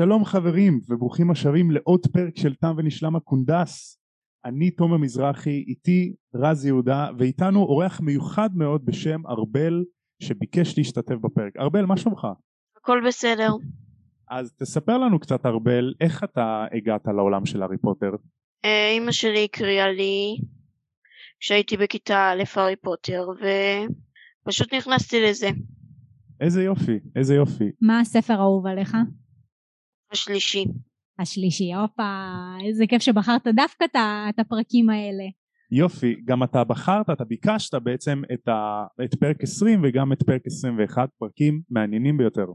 שלום חברים וברוכים השבים לעוד פרק של תם ונשלם הקונדס אני תומר מזרחי איתי רז יהודה ואיתנו אורח מיוחד מאוד בשם ארבל שביקש להשתתף בפרק ארבל מה שלומך? הכל בסדר. אז תספר לנו קצת ארבל איך אתה הגעת לעולם של הארי פוטר אה, אימא שלי הקריאה לי כשהייתי בכיתה א' הארי פוטר ופשוט נכנסתי לזה. איזה יופי איזה יופי מה הספר האהוב עליך? השלישי. השלישי, הופה, איזה כיף שבחרת דווקא את הפרקים האלה. יופי גם אתה בחרת אתה ביקשת בעצם את, ה, את פרק 20 וגם את פרק 21 פרקים מעניינים ביותר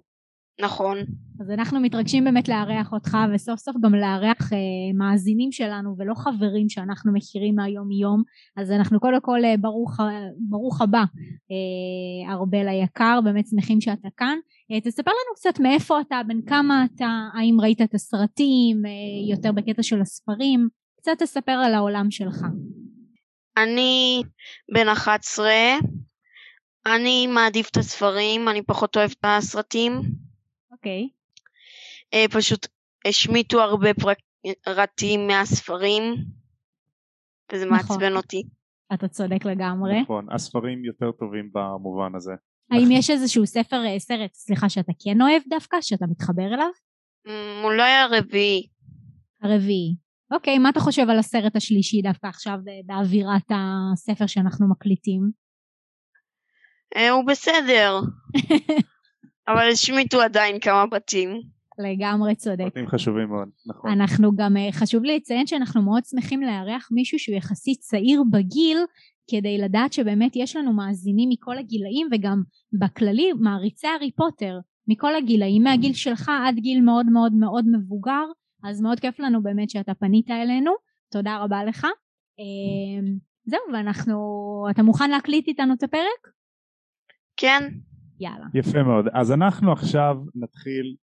נכון. אז אנחנו מתרגשים באמת לארח אותך וסוף סוף גם לארח אה, מאזינים שלנו ולא חברים שאנחנו מכירים מהיום יום אז אנחנו קודם כל אה, ברוך, ברוך הבא אה, ארבל היקר באמת שמחים שאתה כאן אה, תספר לנו קצת מאיפה אתה בין כמה אתה האם ראית את הסרטים אה, יותר בקטע של הספרים קצת תספר על העולם שלך אני בן 11. אני מעדיף את הספרים, אני פחות אוהב את הסרטים. אוקיי אה, פשוט השמיטו הרבה פרטים מהספרים וזה נכון. מעצבן אותי. אתה צודק לגמרי נכון הספרים יותר טובים במובן הזה האם יש איזשהו ספר אה, סרט סליחה שאתה כן אוהב דווקא שאתה מתחבר אליו אמ, אולי הרביעי. הרביעי. אוקיי, מה אתה חושב על הסרט השלישי דווקא עכשיו אה, באווירת הספר שאנחנו מקליטים? הוא בסדר. אבל השמיטו עדיין כמה בתים. לגמרי צודק. פרטים חשובים מאוד נכון אנחנו גם, אה, חשוב לי לציין שאנחנו מאוד שמחים לארח מישהו שהוא יחסית צעיר בגיל, כדי לדעת שבאמת יש לנו מאזינים מכל הגילאים וגם בכללי מעריצי הארי פוטר מכל הגילאים, מהגיל שלך עד גיל מאוד מאוד מאוד מבוגר, אז מאוד כיף לנו באמת שאתה פנית אלינו, תודה רבה לך. אה, זהו, ואנחנו, אתה מוכן להקליט איתנו את הפרק? כן? יאללה. יפה מאוד אז אנחנו עכשיו נתחיל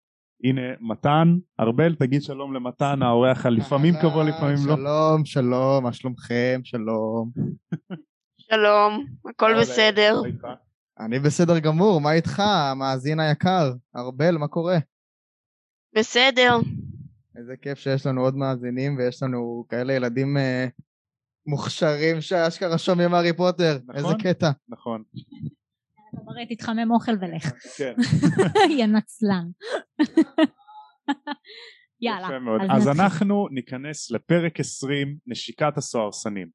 הנה מתן ארבל תגיד שלום למתן האורח הלפעמים קבוע לפעמים לא שלום, שלום, מה שלומכם? שלום. שלום. הכל בסדר. אני בסדר גמור, מה איתך, המאזין היקר? ארבל, מה קורה? בסדר. איזה כיף שיש לנו עוד מאזינים ויש לנו כאלה ילדים אה, מוכשרים שאשכרה שומעים הארי פוטר. נכון. איזה קטע. נכון ברית, תתחמם אוכל ולך. כן יא נצלן. יאללה. יפה מאוד. אז. אנחנו ניכנס לפרק 20 נשיקת הסוהרסנים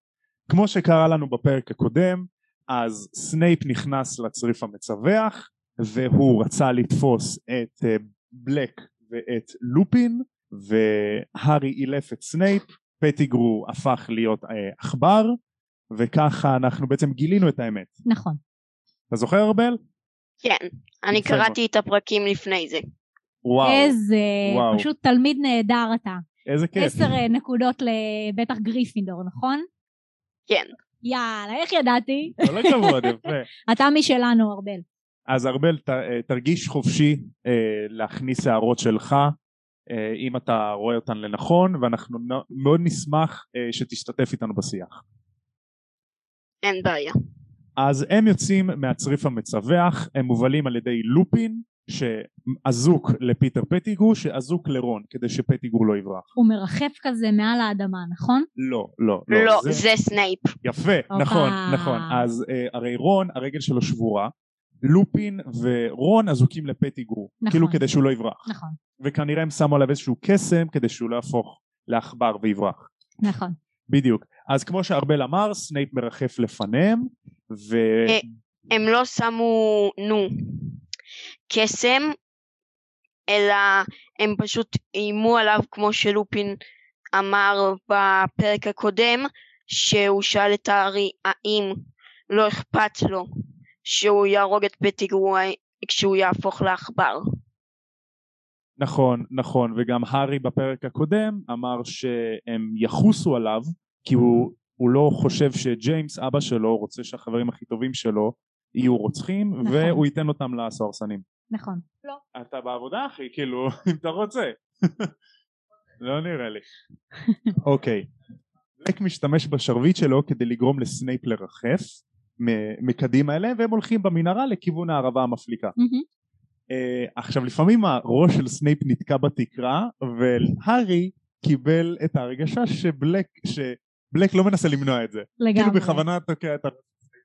כמו שקרה לנו בפרק הקודם אז סנייפ נכנס לצריף המצווח והוא רצה לתפוס את אה, בלק ואת לופין והארי עילף את סנייפ פטיגרו הפך להיות אה, עכבר וככה אנחנו בעצם גילינו את האמת נכון. אתה זוכר ארבל? כן. אני קראתי את הפרקים לפני זה. וואו איזה, וואו. פשוט תלמיד נהדר אתה. איזה כיף עשר אה, נקודות לבטח גריפינדור, נכון? כן. יאללה, איך ידעתי? כל הכבוד יפה אתה משלנו, ארבל. אז ארבל ת, אה, תרגיש חופשי אה, להכניס הערות שלך אה, אם אתה רואה אותן לנכון ואנחנו מאוד נשמח אה, שתשתתף איתנו בשיח. אין בעיה. אז הם יוצאים מהצריף המצווח, הם מובלים על ידי לופין שאזוק לפיטר פטיגרו שאזוק לרון כדי שפטיגרו לא יברח. הוא מרחף כזה מעל האדמה, נכון? לא, לא, לא, זה סנייפ. יפה, הופה. נכון, נכון. אז אה, הרי רון הרגל שלו שבורה, לופין ורון אזוקים לפטיגרו, נכון. כאילו כדי שהוא לא יברח. נכון, וכנראה הם שמו עליו איזשהו קסם כדי שהוא לא יהפוך לעכבר ויברח. נכון. בדיוק. אז כמו שארבל אמר, סנייפ מרחף לפניהם, ו... אה, הם לא שמו, נו, קסם, אלא הם פשוט איימו עליו כמו שלופין אמר בפרק הקודם, שהוא שאל את הארי האם לא אכפת לו שהוא יהרוג את פטיגרו כשהוא יהפוך לעכבר. נכון, נכון, וגם הארי בפרק הקודם אמר שהם יחוסו עליו, כי הוא, הוא לא חושב שג'יימס אבא שלו רוצה שהחברים הכי טובים שלו יהיו רוצחים, נכון. והוא ייתן אותם לסוהרסנים. נכון. לא. אתה בעבודה אחי, כאילו, אם אתה רוצה. לא נראה לי. אוקיי. בלק משתמש בשרביט שלו כדי לגרום לסנייפ לרחף מקדימה אליהם והם הולכים במנהרה לכיוון הערבה המפליקה. אה, עכשיו לפעמים הראש של סנייפ נתקע בתקרה והארי קיבל את ההרגשה שבלק, שבלק לא מנסה למנוע את זה. לגמרי. כאילו בכוונה תוקע את ה...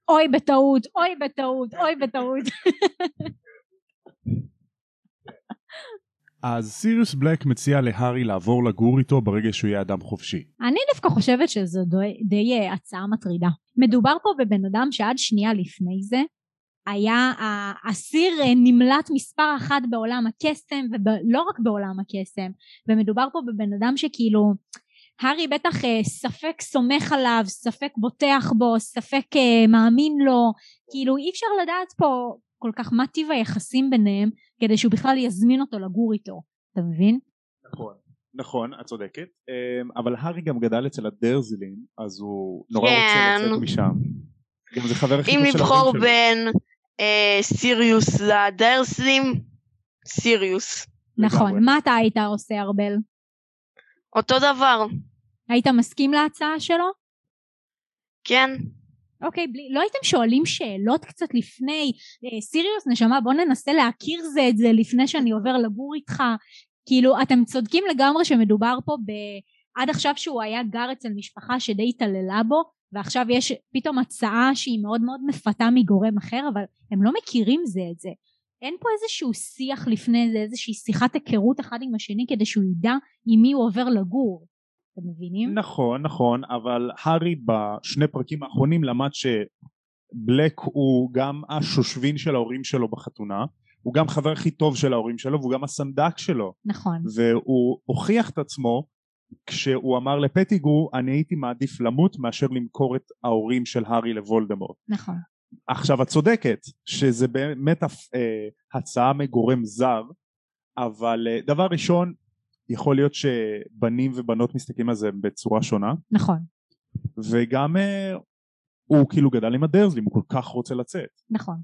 אוי בטעות, אוי בטעות, אוי בטעות. אז סיריוס בלק מציע להארי לעבור לגור איתו ברגע שהוא יהיה אדם חופשי. אני דווקא חושבת שזו די, די אה, הצעה מטרידה. מדובר פה בבן אדם שעד שנייה לפני זה היה האסיר אה, נמלט מספר אחת בעולם הקסם ולא רק בעולם הקסם ומדובר פה בבן אדם שכאילו הארי בטח אה, ספק סומך עליו ספק בוטח בו ספק מאמין לו כאילו אי אפשר לדעת פה כל כך מה טיב היחסים ביניהם כדי שהוא בכלל יזמין אותו לגור איתו אתה מבין? נכון נכון את צודקת אמ, אבל הארי גם גדל אצל הדרזלים אז הוא נורא כן. רוצה לצאת משם גם זה חבר הכי אם טוב של לבחור ההורים שלו בין אה, סיריוס לדרסלים, סיריוס. נכון. מה אתה היית עושה ארבל? אותו דבר, היית מסכים להצעה שלו? כן. אוקיי, בלי, לא הייתם שואלים שאלות קצת לפני, אה, סיריוס נשמה בוא ננסה להכיר זה את זה לפני שאני עובר לגור איתך, כאילו אתם צודקים לגמרי שמדובר פה ב... עד עכשיו שהוא היה גר אצל משפחה שדי התעללה בו ועכשיו יש פתאום הצעה שהיא מאוד מאוד מפתה מגורם אחר אבל הם לא מכירים זה את זה. אין פה איזשהו שיח לפני זה איזושהי שיחת היכרות אחד עם השני כדי שהוא ידע עם מי הוא עובר לגור. אתם מבינים? נכון נכון אבל הארי בשני פרקים האחרונים למד שבלק הוא גם השושבין של ההורים שלו בחתונה הוא גם חבר הכי טוב של ההורים שלו והוא גם הסנדק שלו. נכון. והוא הוכיח את עצמו כשהוא אמר לפטיגרו אני הייתי מעדיף למות מאשר למכור את ההורים של הארי לוולדמורט. נכון. עכשיו את צודקת שזה באמת אה, הצעה מגורם זר אבל אה, דבר ראשון יכול להיות שבנים ובנות מסתכלים על זה בצורה שונה. נכון. וגם אה, הוא כאילו גדל עם הדרזלים הוא כל כך רוצה לצאת. נכון.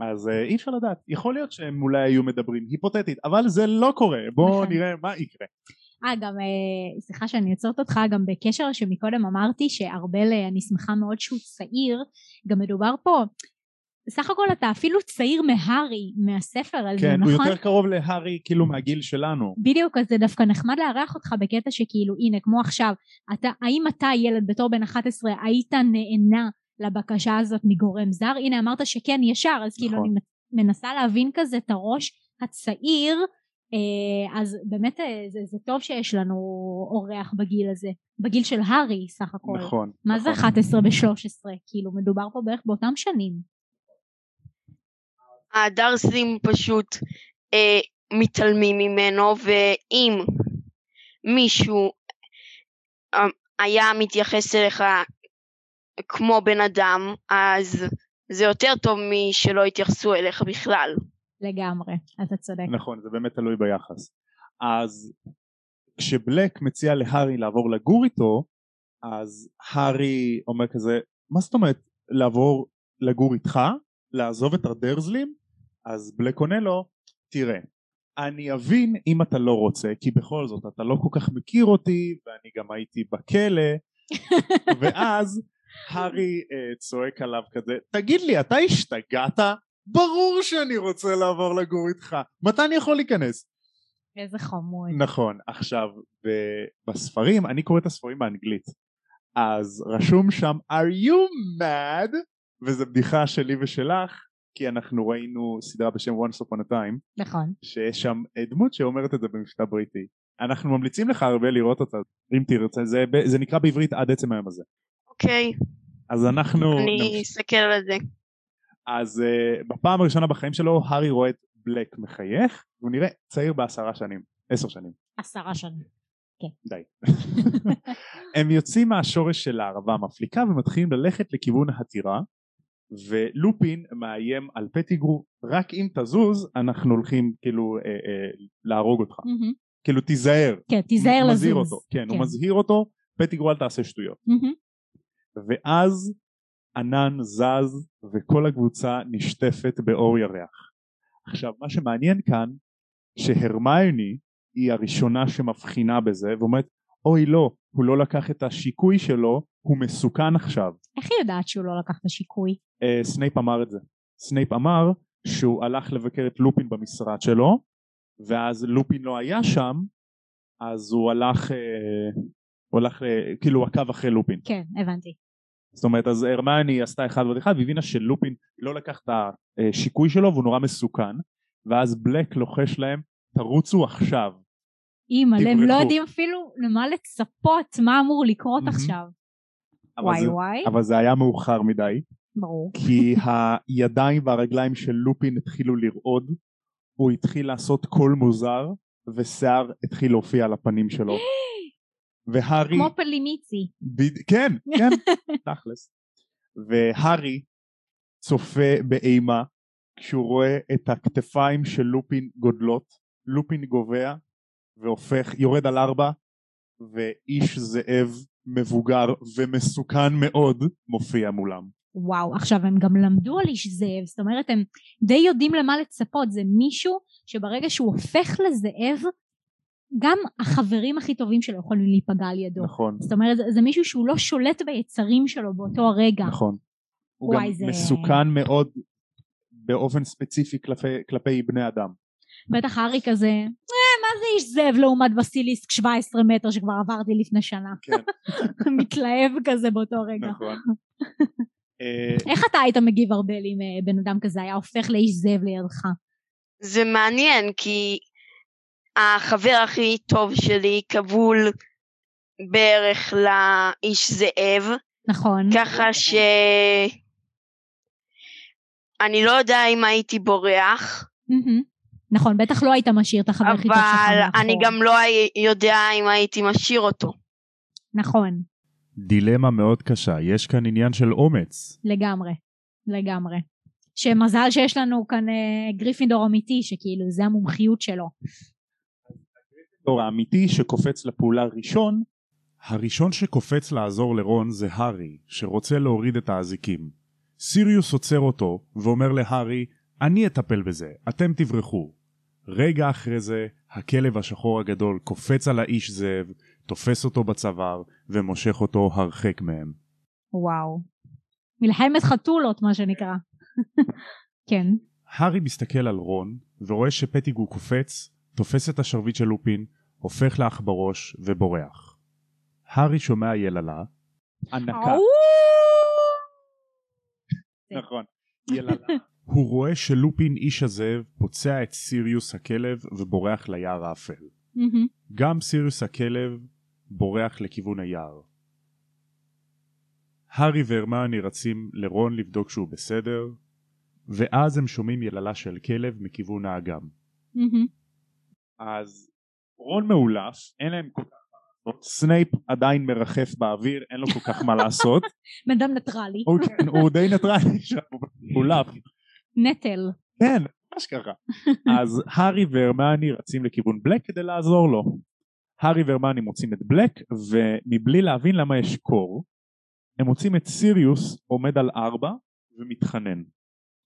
אז אי אפשר לדעת. יכול להיות שהם אולי היו מדברים היפותטית אבל זה לא קורה. בואו נכון. נראה מה יקרה אה גם סליחה שאני עוצרת אותך גם בקשר שמקודם אמרתי שארבל אה, אני שמחה מאוד שהוא צעיר גם מדובר פה בסך הכל אתה אפילו צעיר מהארי מהספר הזה כן הוא נכון? יותר קרוב להארי כאילו מהגיל שלנו בדיוק אז זה דווקא נחמד לארח אותך בקטע שכאילו הנה כמו עכשיו אתה האם אתה ילד בתור בן 11 היית נענה לבקשה הזאת מגורם זר הנה אמרת שכן ישר אז כאילו נכון. אני מנסה להבין כזה את הראש הצעיר אז באמת אה, זה, זה טוב שיש לנו אורח בגיל הזה בגיל של הארי סך הכל נכון מה זה נכון. 11 ו-13 כאילו מדובר פה בערך באותם שנים הדרסלים פשוט אה, מתעלמים ממנו, ואם מישהו אה, היה מתייחס אליך כמו בן אדם, אז זה יותר טוב משלא יתייחסו אליך בכלל. לגמרי אתה צודק. נכון זה באמת תלוי ביחס. אז כשבלק מציע להארי לעבור לגור איתו אז הארי אומר כזה מה זאת אומרת לעבור לגור איתך? לעזוב את הדרזלים? אז בלק עונה לו תראה אני אבין אם אתה לא רוצה כי בכל זאת אתה לא כל כך מכיר אותי ואני גם הייתי בכלא. ואז הארי אה, צועק עליו כזה תגיד לי אתה השתגעת? ברור שאני רוצה לעבור לגור איתך. מתי אני יכול להיכנס? איזה חמוד. נכון עכשיו ב- בספרים אני קורא את הספרים באנגלית. אז רשום שם are you mad? וזה בדיחה שלי ושלך כי אנחנו ראינו סדרה בשם once upon a time נכון. שיש שם אה, דמות שאומרת את זה במבטא בריטי. אנחנו ממליצים לך הרבה לראות אותה אם תרצה. זה, זה נקרא בעברית עד עצם היום הזה אוקיי, אז אנחנו אני. אסתכל על זה. אז uh, בפעם הראשונה בחיים שלו הארי רואה את בלק מחייך והוא נראה צעיר בעשרה שנים עשר שנים. עשרה שנים. די. הם יוצאים מהשורש של הערבה המפליקה ומתחילים ללכת לכיוון הטירה ולופין מאיים על פטיגרו רק אם תזוז אנחנו הולכים כאילו אה, אה, להרוג אותך. מהמם. כאילו תיזהר. כן תיזהר לזוז. אותו. כן, הוא מזהיר אותו פטיגרו אל תעשה שטויות. מהמם. ואז ענן זז וכל הקבוצה נשטפת באור ירח. עכשיו מה שמעניין כאן שהרמיוני היא הראשונה שמבחינה בזה ואומרת אוי לא הוא לא לקח את השיקוי שלו הוא מסוכן עכשיו. איך היא יודעת שהוא לא לקח את השיקוי? אה, סנייפ אמר את זה. סנייפ אמר שהוא הלך לבקר את לופין במשרד שלו ואז לופין לא היה שם אז הוא הלך, אה, הוא הלך אה, כאילו עקב אחרי לופין כן, הבנתי. זאת אומרת אז הרמני עשתה אחד ועוד אחד והבינה שלופין לא לקח את השיקוי שלו והוא נורא מסוכן ואז בלק לוחש להם תרוצו עכשיו אימא'לה, הם לא. יודעים אפילו למה לצפות, מה אמור לקרות. עכשיו. וואי זה- וואי, אבל זה היה מאוחר מדי ברור. כי הידיים והרגליים של לופין התחילו לרעוד הוא התחיל לעשות קול מוזר ושיער התחיל להופיע על הפנים שלו והארי כמו פלימיצי. בד... כן כן תכלס. והארי צופה באימה כשהוא רואה את הכתפיים של לופין גודלות לופין גובע והופך יורד על ארבע ואיש זאב מבוגר ומסוכן מאוד מופיע מולם. וואו, עכשיו הם גם למדו על איש זאב, זאת אומרת הם די יודעים למה לצפות, זה מישהו שברגע שהוא הופך לזאב, גם החברים הכי טובים שלו יכולים להיפגע על ידו. נכון זאת אומרת, זה- זה מישהו שהוא לא שולט ביצרים שלו באותו הרגע. נכון הוא וואי, גם זה- מסוכן מאוד באופן ספציפי כלפי, כלפי בני אדם בטח הארי כזה, אה, מה זה איש זאב לעומת בסיליסק 17 מטר שכבר עברתי לפני שנה. כן מתלהב כזה באותו רגע. נכון אה, איך אתה היית מגיב ארבל אם אה, בן אדם כזה היה הופך לאיש זאב לידך? זה מעניין כי החבר הכי טוב שלי כבול בערך לאיש זאב, נכון. ככה ש... אני לא יודע אם הייתי בורח. נכון, בטח לא היית משאיר את החבר הכי טוב שלך אבל. אני גם לא יודע אם הייתי משאיר אותו. נכון, דילמה מאוד קשה יש כאן עניין של אומץ לגמרי. לגמרי. שמזל שיש לנו כאן אה, גריפינדור אמיתי, שכאילו זה המומחיות שלו. הדור האמיתי שקופץ לפעולה ראשון הראשון שקופץ לעזור לרון זה הארי שרוצה להוריד את האזיקים סיריוס עוצר אותו ואומר להארי אני אטפל בזה אתם תברחו רגע אחרי זה הכלב השחור הגדול קופץ על האיש זאב תופס אותו בצוואר ומושך אותו הרחק מהם וואו. מלחמת חתולות, מה שנקרא. כן. הארי מסתכל על רון ורואה שפטיגו קופץ, תופס את השרביט של לופין, הופך לעכברוש ובורח. הארי שומע יללה, ענקה, נכון, יללה. הוא רואה שלופין איש הזאב פוצע את סיריוס הכלב ובורח ליער האפל. גם סיריוס הכלב בורח לכיוון היער. הארי והרמני רצים לרון לבדוק שהוא בסדר, ואז הם שומעים יללה של כלב מכיוון האגם. אז רון מעולף, אין להם כל כך מה לעשות, סנייפ עדיין מרחף באוויר, אין לו כל כך מה לעשות, בן אדם ניטרלי. הוא, כן, די ניטרלי שם, הוא מעולף, נטל. כן, ממש ככה. אז הארי והרמני רצים לכיוון בלק כדי לעזור לו. הארי והרמני מוצאים את בלק, ומבלי להבין למה יש קור, הם מוצאים את סיריוס עומד על ארבע ומתחנן.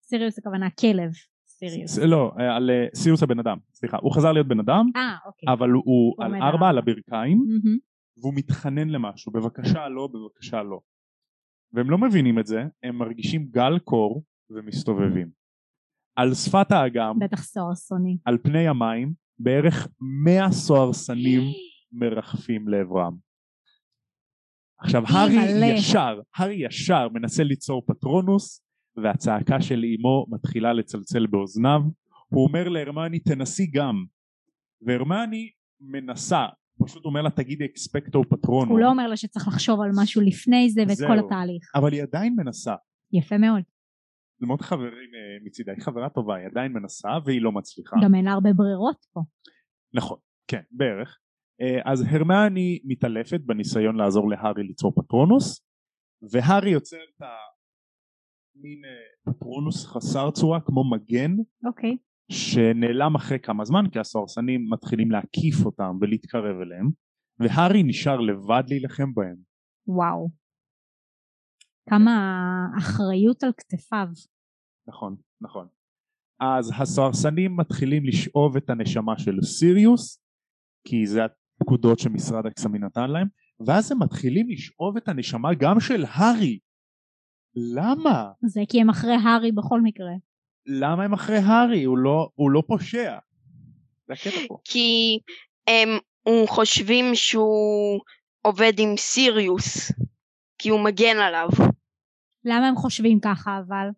סיריוס הכוונה כלב. סיריוס. לא, על אה, סיריוס הבן אדם, סליחה, הוא חזר להיות בן אדם, אה, אוקיי. אבל הוא על על ארבע על. הברכיים. והוא מתחנן למשהו, בבקשה לא, בבקשה לא. והם לא מבינים את זה, הם מרגישים גל קור ומסתובבים. על שפת האגם, בטח סוהרסוני. על פני המים, בערך מאה סוהרסנים מרחפים לעברם. עכשיו הארי. ישר, הארי ישר מנסה ליצור פטרונוס והצעקה של אמו מתחילה לצלצל באוזניו, הוא אומר להרמני תנסי גם, והרמני מנסה, פשוט אומר לה תגידי אקספקטו פטרונו, הוא לא אומר לה שצריך לחשוב על משהו לפני זה ואת זהו. כל התהליך. אבל היא עדיין מנסה, יפה מאוד. זה מאוד חברים אה, מצידה, היא חברה טובה, היא עדיין מנסה והיא לא מצליחה. גם אין לה הרבה ברירות פה. נכון, כן, בערך. אה, אז הרמני מתעלפת בניסיון לעזור להארי ליצור פטרונוס, והארי יוצר את המין אה, פטרונוס חסר צורה כמו מגן, אוקיי. שנעלם אחרי כמה זמן כי הסוהרסנים מתחילים להקיף אותם ולהתקרב אליהם, והארי נשאר לבד להילחם בהם. וואו. כמה אחריות על כתפיו. נכון, נכון. אז הסוהרסנים מתחילים לשאוב את הנשמה של סיריוס, כי זה הפקודות שמשרד הקסמים נתן להם, ואז הם מתחילים לשאוב את הנשמה גם של הארי. למה? זה כי הם אחרי הארי בכל מקרה. למה הם אחרי הארי? הוא לא, הוא לא פושע. זה הקטע פה. כי הם חושבים שהוא עובד עם סיריוס, כי הוא מגן עליו. למה הם חושבים ככה אבל?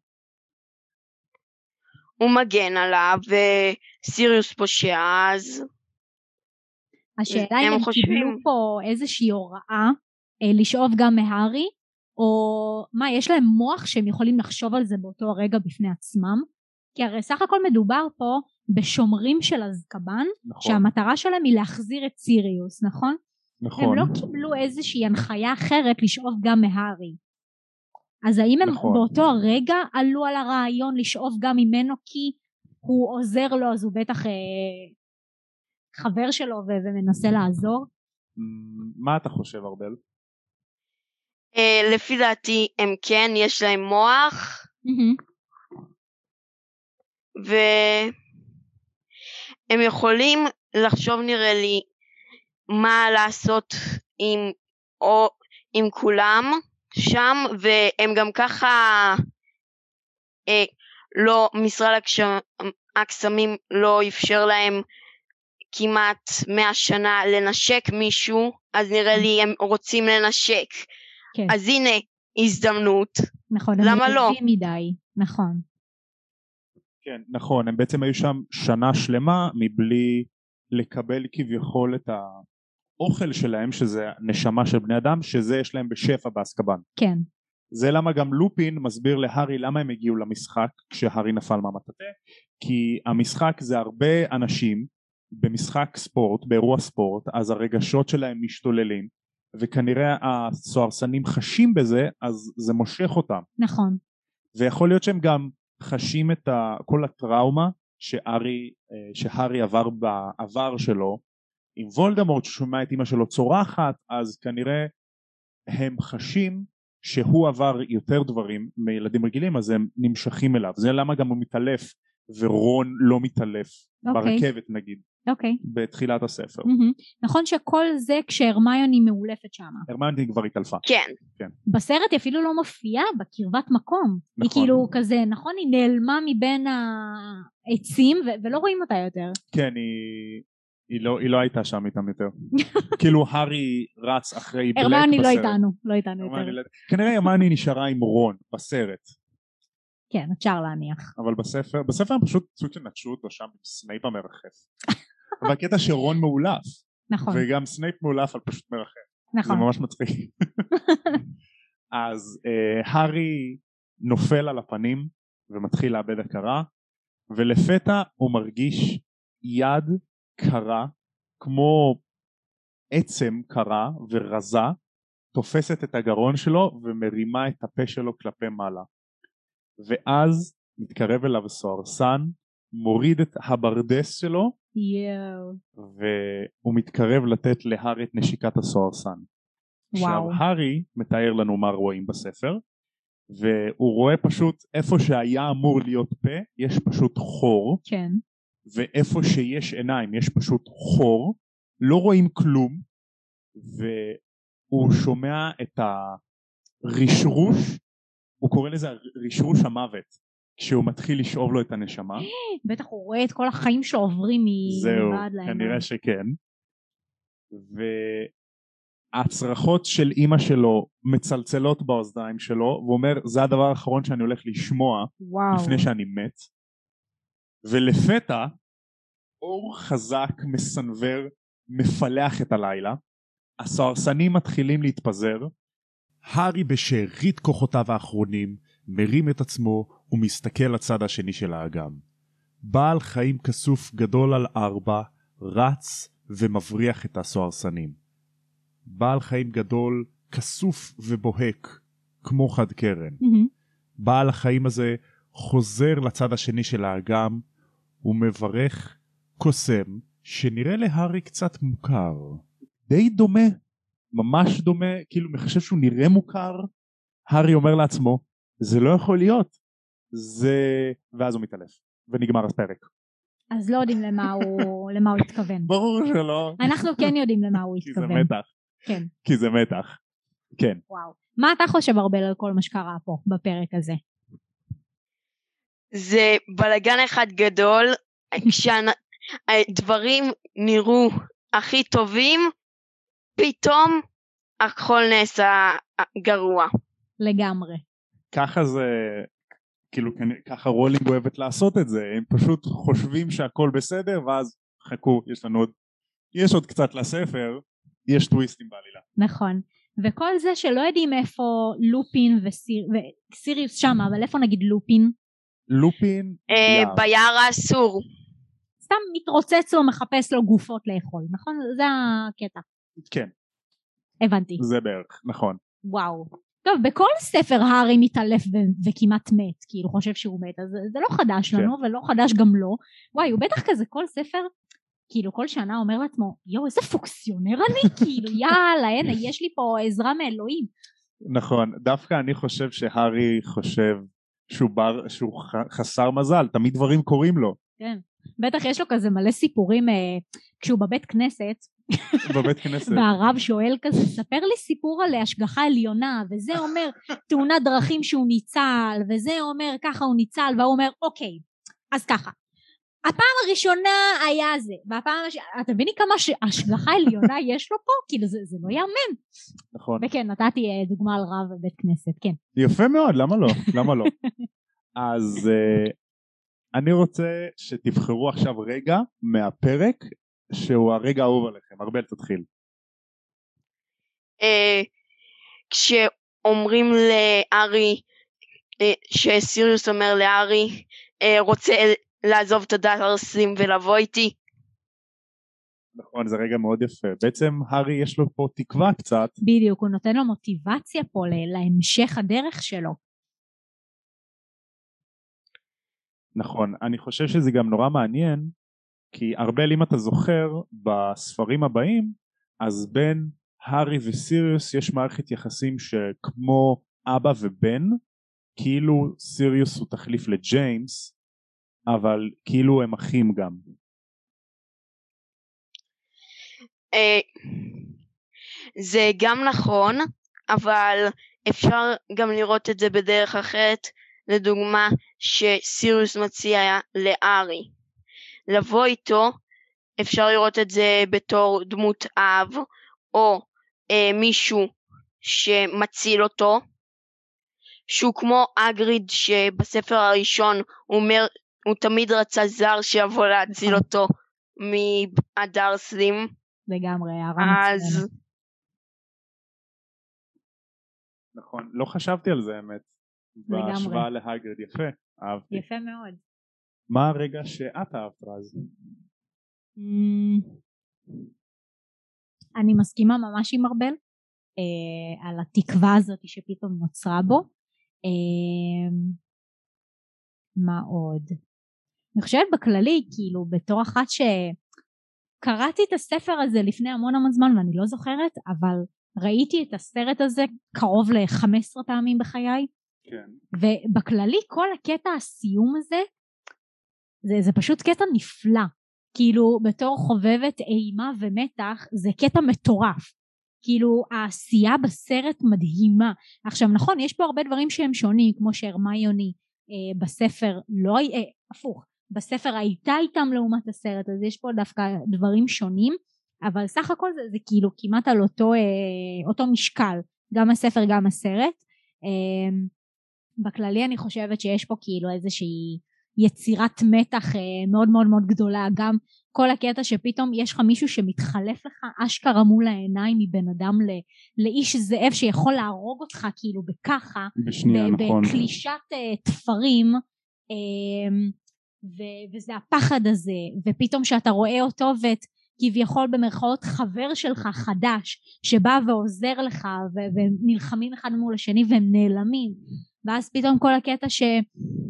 הוא מגן עליו וסיריוס פושע אז השאלה הם אם הם חושבים. קיבלו פה איזושהי הוראה אה, לשאוב גם מהארי, או מה, יש להם מוח שהם יכולים לחשוב על זה באותו הרגע בפני עצמם? כי הרי סך הכל מדובר פה בשומרים של אזקבן, נכון, שהמטרה שלהם היא להחזיר את סיריוס, נכון? נכון. הם לא קיבלו איזושהי הנחיה אחרת לשאוב גם מהארי. אז האם הם נכון. באותו הרגע עלו על הרעיון לשאוב גם ממנו כי הוא עוזר לו אז הוא בטח אה, חבר שלו ו- ומנסה לעזור? מה אתה חושב ארבל? אה, לפי דעתי הם כן, יש להם מוח מהמם. והם יכולים לחשוב נראה לי מה לעשות עם, או, עם כולם שם והם גם ככה אה, לא, משרד הקש- הקסמים לא אפשר להם כמעט מאה שנה לנשק מישהו אז נראה לי הם רוצים לנשק כן, אז הנה הזדמנות נכון, הם למה לא? רעבים מדי, נכון. כן, נכון, הם בעצם היו שם שנה שלמה מבלי לקבל כביכול את האוכל שלהם, שזה נשמה של בני אדם, שזה יש להם בשפע באסקבן. כן, זה למה גם לופין מסביר להארי למה הם הגיעו למשחק כשהארי נפל מהמטאטה, כי המשחק זה הרבה אנשים במשחק ספורט, באירוע ספורט, אז הרגשות שלהם משתוללים, וכנראה הסוהרסנים חשים בזה, אז זה מושך אותם. נכון, ויכול להיות שהם גם חשים את ה, כל הטראומה שהארי, אה, שהארי עבר בעבר שלו. עם וולדמורט ששומע את אמא שלו צורחת אז כנראה הם חשים שהוא עבר יותר דברים מילדים רגילים אז הם נמשכים אליו. זה למה גם הוא מתעלף ורון לא מתעלף אוקיי. ברכבת נגיד אוקיי. בתחילת הספר מהמם. נכון שכל זה כשהרמיוני מאולפת שם. הרמנטי כבר התעלפה כן בסרט היא אפילו לא מופיעה בקרבת מקום. היא נכון. כאילו כזה, נכון, היא נעלמה מבין העצים ו- ולא רואים אותה יותר. כן היא, היא, לא, היא לא הייתה שם איתם יותר כאילו הארי רץ אחרי בלק הרמיוני לא בסרט. איתנו, לא איתנו יותר. הרמיוני לא- כנראה הרמיוני נשארה עם רון בסרט כן, אפשר להניח. אבל בספר בספר הם פשוט סוג של נטשו אותו שם עם סנייפ המרחף. אבל הקטע שרון מעולף. נכון, וגם סנייפ מעולף על פשוט מרחף. זה נכון. ממש מצחיק. אז אה, הארי נופל על הפנים ומתחיל לאבד הכרה ולפתע הוא מרגיש יד קרה כמו עצם קרה ורזה תופסת את הגרון שלו ומרימה את הפה שלו כלפי מעלה ואז מתקרב אליו סוהרסן מוריד את הברדס שלו יואו. והוא מתקרב לתת להארי את נשיקת הסוהרסן. וואו. עכשיו הארי מתאר לנו מה רואים בספר והוא רואה פשוט איפה שהיה אמור להיות פה יש פשוט חור כן. ואיפה שיש עיניים יש פשוט חור לא רואים כלום והוא שומע את הרשרוש הוא קורא לזה רשרוש המוות כשהוא מתחיל לשאוב לו את הנשמה בטח הוא רואה את כל החיים שלו עוברים זהו, מבעד לעיניים. כנראה שכן. והצרחות של אימא שלו מצלצלות באוזניים שלו, והוא אומר זה הדבר האחרון שאני הולך לשמוע וואו. לפני שאני מת. ולפתע אור חזק מסנוור מפלח את הלילה, הסוהרסנים מתחילים להתפזר, הארי בשארית כוחותיו האחרונים מרים את עצמו ומסתכל לצד השני של האגם. בעל חיים כסוף גדול על ארבע רץ ומבריח את הסוהרסנים. בעל חיים גדול כסוף ובוהק כמו חד קרן. מהמם. בעל החיים הזה חוזר לצד השני של האגם ומברך קוסם שנראה להארי קצת מוכר. די דומה, ממש דומה, כאילו מחשב שהוא נראה מוכר, הארי אומר לעצמו זה לא יכול להיות, זה... ואז הוא מתעלף, ונגמר הפרק. אז לא יודעים למה הוא למה הוא התכוון. ברור שלא, אנחנו כן יודעים למה הוא כי זה התכוון. מתח, כן. כי זה מתח. כן, וואו. מה אתה חושב ארבל על כל מה שקרה פה בפרק הזה? זה בלאגן אחד גדול, כשהדברים נראו הכי טובים, פתאום הכל נעשה גרוע. לגמרי. ככה זה, כאילו ככה רולינג אוהבת לעשות את זה, הם פשוט חושבים שהכל בסדר ואז חכו, יש לנו עוד, יש עוד קצת לספר, יש טוויסטים בעלילה. נכון. וכל זה שלא יודעים איפה לופין וסיר... וסיריוס שמה, אבל איפה נגיד לופין? לופין? אה, ביער האסור. סתם מתרוצץ לו, מחפש לו גופות לאכול, נכון? זה הקטע. כן. הבנתי. זה בערך, נכון. וואו. טוב, בכל ספר הארי מתעלף ו- וכמעט מת, כאילו חושב שהוא מת, אז זה לא חדש לנו כן. ולא חדש גם לו. וואי, הוא בטח כזה כל ספר כאילו כל שנה אומר לעצמו יואו איזה פוקסיונר אני כאילו יאללה הנה יש לי פה עזרה מאלוהים. נכון דווקא אני חושב שהארי חושב שהוא, בר, שהוא חסר מזל תמיד דברים קורים לו. כן בטח יש לו כזה מלא סיפורים אה, כשהוא בבית כנסת. בבית כנסת. והרב שואל כזה ספר לי סיפור על השגחה עליונה וזה אומר תאונת דרכים שהוא ניצל וזה אומר ככה הוא ניצל והוא אומר אוקיי אז ככה הפעם הראשונה היה זה, והפעם השנייה, אתם מבינים כמה השגחה עליונה יש לו פה? כאילו זה, זה לא יאמן. נכון. וכן, נתתי אה, דוגמה על רב בבית כנסת, כן. יפה מאוד, למה לא? למה לא? אז uh, אני רוצה שתבחרו עכשיו רגע מהפרק שהוא הרגע האהוב עליכם. ארבל תתחיל. Uh, כשאומרים לארי, שסיריוס אומר לארי, רוצה לעזוב את הדארסים ולבוא איתי. נכון, זה רגע מאוד יפה. בעצם הארי יש לו פה תקווה קצת. בדיוק, הוא נותן לו מוטיבציה פה להמשך הדרך שלו. נכון, אני חושב שזה גם נורא מעניין, כי ארבל אם אתה זוכר, בספרים הבאים, אז בין הארי וסיריוס יש מערכת יחסים שכמו אבא ובן, כאילו סיריוס הוא תחליף לג'יימס, אבל כאילו הם אחים גם. אה, זה גם נכון, אבל אפשר גם לראות את זה בדרך אחרת, לדוגמה שסיריוס מציע לארי. לבוא איתו, אפשר לראות את זה בתור דמות אב, או אה, מישהו שמציל אותו, שהוא כמו אגריד שבספר הראשון הוא אומר הוא תמיד רצה זר שיבוא להציל. אותו מהדרסלים. לגמרי, הערה מצוינת. נכון, לא חשבתי על זה האמת. לגמרי. בהשוואה להגרד, יפה, אהבתי. יפה מאוד. מה הרגע שאת אהבת אז? אני מסכימה ממש עם ארבל אה, על התקווה הזאת שפתאום נוצרה בו. אה, מה עוד? אני חושבת בכללי, כאילו, בתור אחת שקראתי את הספר הזה לפני המון המון זמן ואני לא זוכרת, אבל ראיתי את הסרט הזה קרוב ל-15 פעמים בחיי. כן. ובכללי כל הקטע הסיום הזה, זה, זה פשוט קטע נפלא. כאילו בתור חובבת אימה ומתח זה קטע מטורף. כאילו העשייה בסרט מדהימה. עכשיו נכון יש פה הרבה דברים שהם שונים כמו שהרמיוני אה, בספר לא, אה, הפוך, בספר הייתה איתם לעומת הסרט אז יש פה דווקא דברים שונים אבל סך הכל זה, זה כאילו כמעט על אותו, אה, אותו משקל גם הספר גם הסרט אה, בכללי אני חושבת שיש פה כאילו איזושהי יצירת מתח אה, מאוד מאוד מאוד גדולה. גם כל הקטע שפתאום יש לך מישהו שמתחלף לך אשכרה מול העיניים מבן אדם ל, לאיש זאב שיכול להרוג אותך כאילו בככה בשנייה נכון. בקלישת אה, תפרים אה, ו- וזה הפחד הזה. ופתאום שאתה רואה אותו ואת כביכול במרכאות חבר שלך חדש שבא ועוזר לך ו- ונלחמים אחד מול השני והם נעלמים ואז פתאום כל הקטע ש-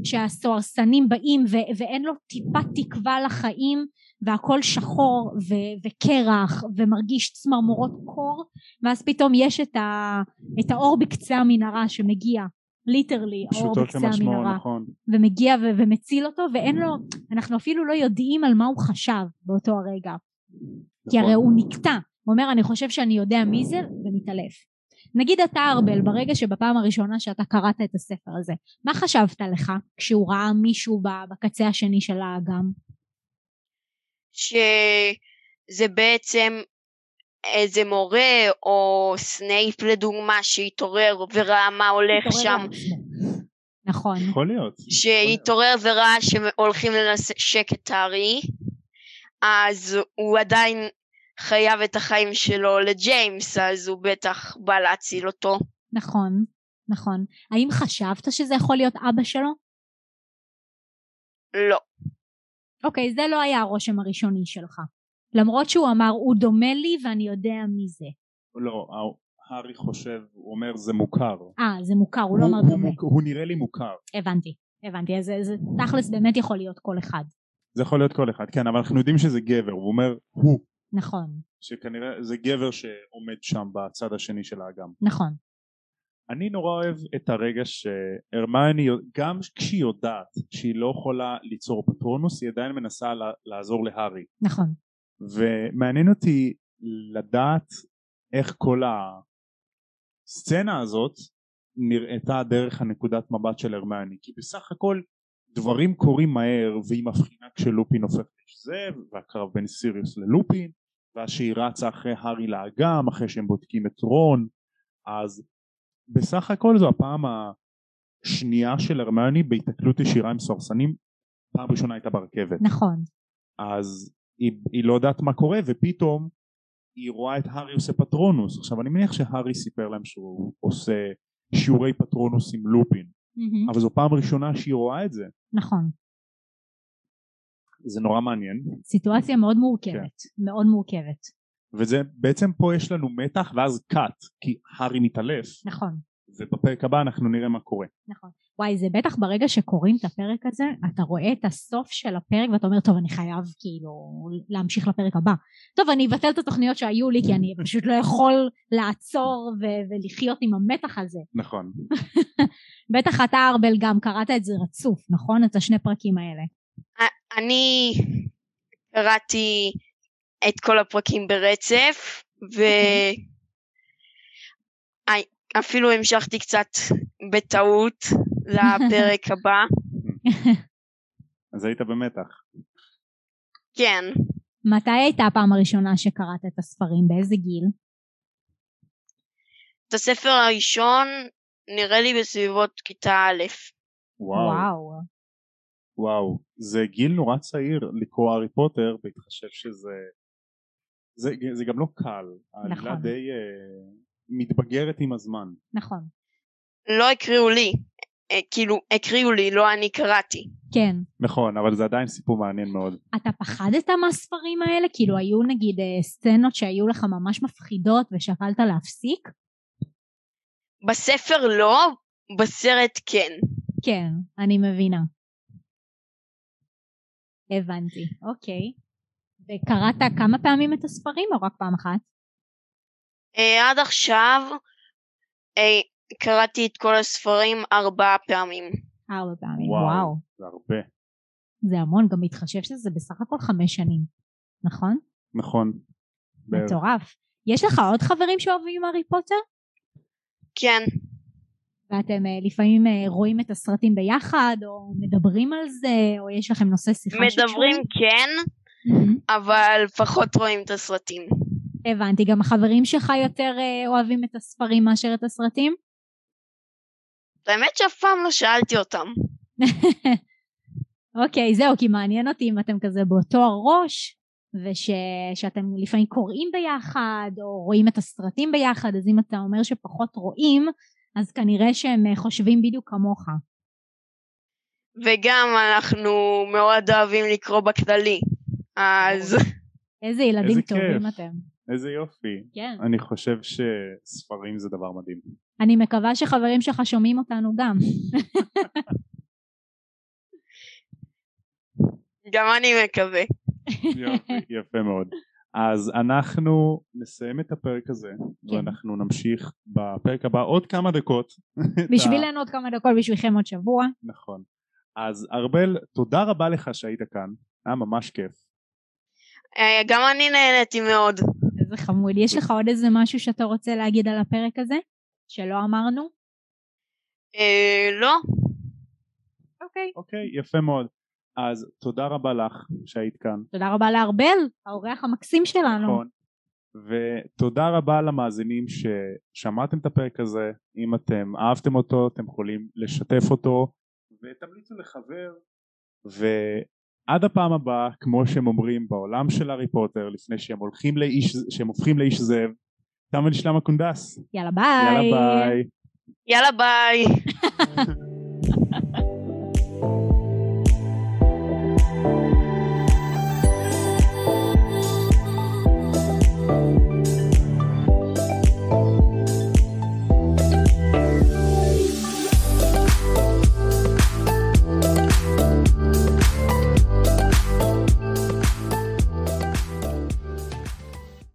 שהסוהרסנים באים ו- ואין לו טיפה תקווה לחיים והכל שחור ו- וקרח ומרגיש צמרמורות קור ואז פתאום יש את, ה- את האור בקצה המנהרה שמגיע ליטרלי אור בקצה המנהרה נכון. ומגיע ו- ומציל אותו ואין לו אנחנו אפילו לא יודעים על מה הוא חשב באותו הרגע נכון. כי הרי הוא נקטע הוא אומר אני חושב שאני יודע מי זה ומתעלף נגיד אתה ארבל, ברגע שבפעם הראשונה שאתה קראת את הספר הזה, מה חשבת לך כשהוא ראה מישהו בקצה השני של האגם? שזה בעצם איזה מורה או סנייפ לדוגמה שהתעורר וראה מה הולך שם. נכון. יכול להיות. שהתעורר וראה שהולכים לנשק את הארי, אז הוא עדיין חייב את החיים שלו לג'יימס, אז הוא בטח בא להציל אותו. נכון, נכון. האם חשבת שזה יכול להיות אבא שלו? לא. אוקיי, זה לא היה הרושם הראשוני שלך. למרות שהוא אמר, הוא דומה לי ואני יודע מי זה. לא, הארי חושב, הוא אומר זה מוכר. אה, זה מוכר, הוא, הוא לא אמר דומה. הוא, הוא נראה לי מוכר. הבנתי, הבנתי, אז זה תכלס באמת יכול להיות כל אחד. זה יכול להיות כל אחד, כן, אבל אנחנו יודעים שזה גבר, הוא אומר הוא. נכון. שכנראה זה גבר שעומד שם בצד השני של האגם. נכון. אני נורא אוהב את הרגע שהרמני, גם כשהיא יודעת שהיא לא יכולה ליצור פטרונוס, היא עדיין מנסה לעזור להארי. נכון. ומעניין אותי לדעת איך כל הסצנה הזאת נראתה דרך הנקודת מבט של הרמני, כי בסך הכל דברים קורים מהר והיא מבחינה כשלופין הופך לשזב והקרב בין סיריוס ללופין ואז שהיא רצה אחרי הארי לאגם אחרי שהם בודקים את רון. אז בסך הכל זו הפעם השנייה של הרמני בהיתקלות ישירה עם סורסנים. פעם ראשונה הייתה ברכבת. נכון. אז היא, היא לא יודעת מה קורה ופתאום היא רואה את הארי עושה פטרונוס. עכשיו אני מניח שהארי סיפר להם שהוא עושה שיעורי פטרונוס עם לופין. mm-hmm. אבל זו פעם ראשונה שהיא רואה את זה. נכון זה נורא מעניין. סיטואציה מאוד מורכבת כן. מאוד מורכבת. וזה בעצם פה יש לנו מתח ואז קאט כי הארי מתעלף. נכון. ובפרק הבא אנחנו נראה מה קורה. נכון. וואי זה בטח ברגע שקוראים את הפרק הזה אתה רואה את הסוף של הפרק ואתה אומר טוב אני חייב כאילו להמשיך לפרק הבא. טוב אני אבטל את התוכניות שהיו לי כי אני פשוט לא יכול לעצור ו- ולחיות עם המתח הזה. נכון. בטח אתה ארבל גם קראת את זה רצוף נכון? את השני פרקים האלה אני קראתי את כל הפרקים ברצף ו... אפילו המשכתי קצת בטעות לפרק הבא. אז היית במתח. כן. מתי הייתה הפעם הראשונה שקראת את הספרים? באיזה גיל? את הספר הראשון נראה לי בסביבות כיתה א'. וואו. וואו. וואו. זה גיל נורא צעיר לקרוא הארי פוטר בהתחשב שזה... זה, זה גם לא קל. נכון. העלילה די... uh, מתבגרת עם הזמן. נכון. לא הקריאו לי, אה, כאילו הקריאו לי, לא אני קראתי. כן. נכון, אבל זה עדיין סיפור מעניין מאוד. אתה פחדת מהספרים האלה? כאילו היו נגיד אה, סצנות שהיו לך ממש מפחידות ושקלת להפסיק? בספר לא, בסרט כן. כן, אני מבינה. הבנתי, אוקיי. וקראת כמה פעמים את הספרים או רק פעם אחת? אה, עד עכשיו אה, קראתי את כל הספרים ארבע פעמים. ארבע פעמים, וואו. וואו. זה הרבה. זה המון, גם מתחשב שזה בסך הכל חמש שנים, נכון? נכון. מטורף. יש לך עוד חברים שאוהבים הארי פוטר? כן. ואתם uh, לפעמים uh, רואים את הסרטים ביחד, או מדברים על זה, או יש לכם נושא שיחה מדברים כן, mm-hmm. אבל פחות רואים את הסרטים. הבנתי, גם החברים שלך יותר uh, אוהבים את הספרים מאשר את הסרטים? האמת שאף פעם לא שאלתי אותם. אוקיי, זהו, כי מעניין אותי אם אתם כזה באותו הראש, ושאתם לפעמים קוראים ביחד, או רואים את הסרטים ביחד, אז אם אתה אומר שפחות רואים, אז כנראה שהם אה, חושבים בדיוק כמוך. וגם אנחנו מאוד אוהבים לקרוא בכללי, אז... איזה ילדים איזה טובים כיף. אתם. איזה יופי. כן. אני חושב שספרים זה דבר מדהים. אני מקווה שחברים שלך שומעים אותנו גם. גם אני מקווה. יופי, יפה מאוד. אז אנחנו נסיים את הפרק הזה כן. ואנחנו נמשיך בפרק הבא עוד כמה דקות. בשבילנו עוד כמה דקות, בשבילכם עוד שבוע. נכון. אז ארבל, תודה רבה לך שהיית כאן, היה ממש כיף. אה, גם אני נהניתי מאוד. איזה חמוד. יש לך עוד איזה משהו שאתה רוצה להגיד על הפרק הזה? שלא אמרנו? אה, לא. אוקיי. אוקיי, יפה מאוד. אז תודה רבה לך שהיית כאן. תודה רבה לארבל, האורח המקסים שלנו. נכון. ותודה רבה למאזינים ששמעתם את הפרק הזה. אם אתם אהבתם אותו, אתם יכולים לשתף אותו, ותמליצו לחבר. ועד הפעם הבאה, כמו שהם אומרים בעולם של הארי פוטר, לפני שהם הולכים לאיש, שהם הופכים לאיש זאב, תם ונשלם הקונדס. יאללה ביי. יאללה ביי. יאללה ביי.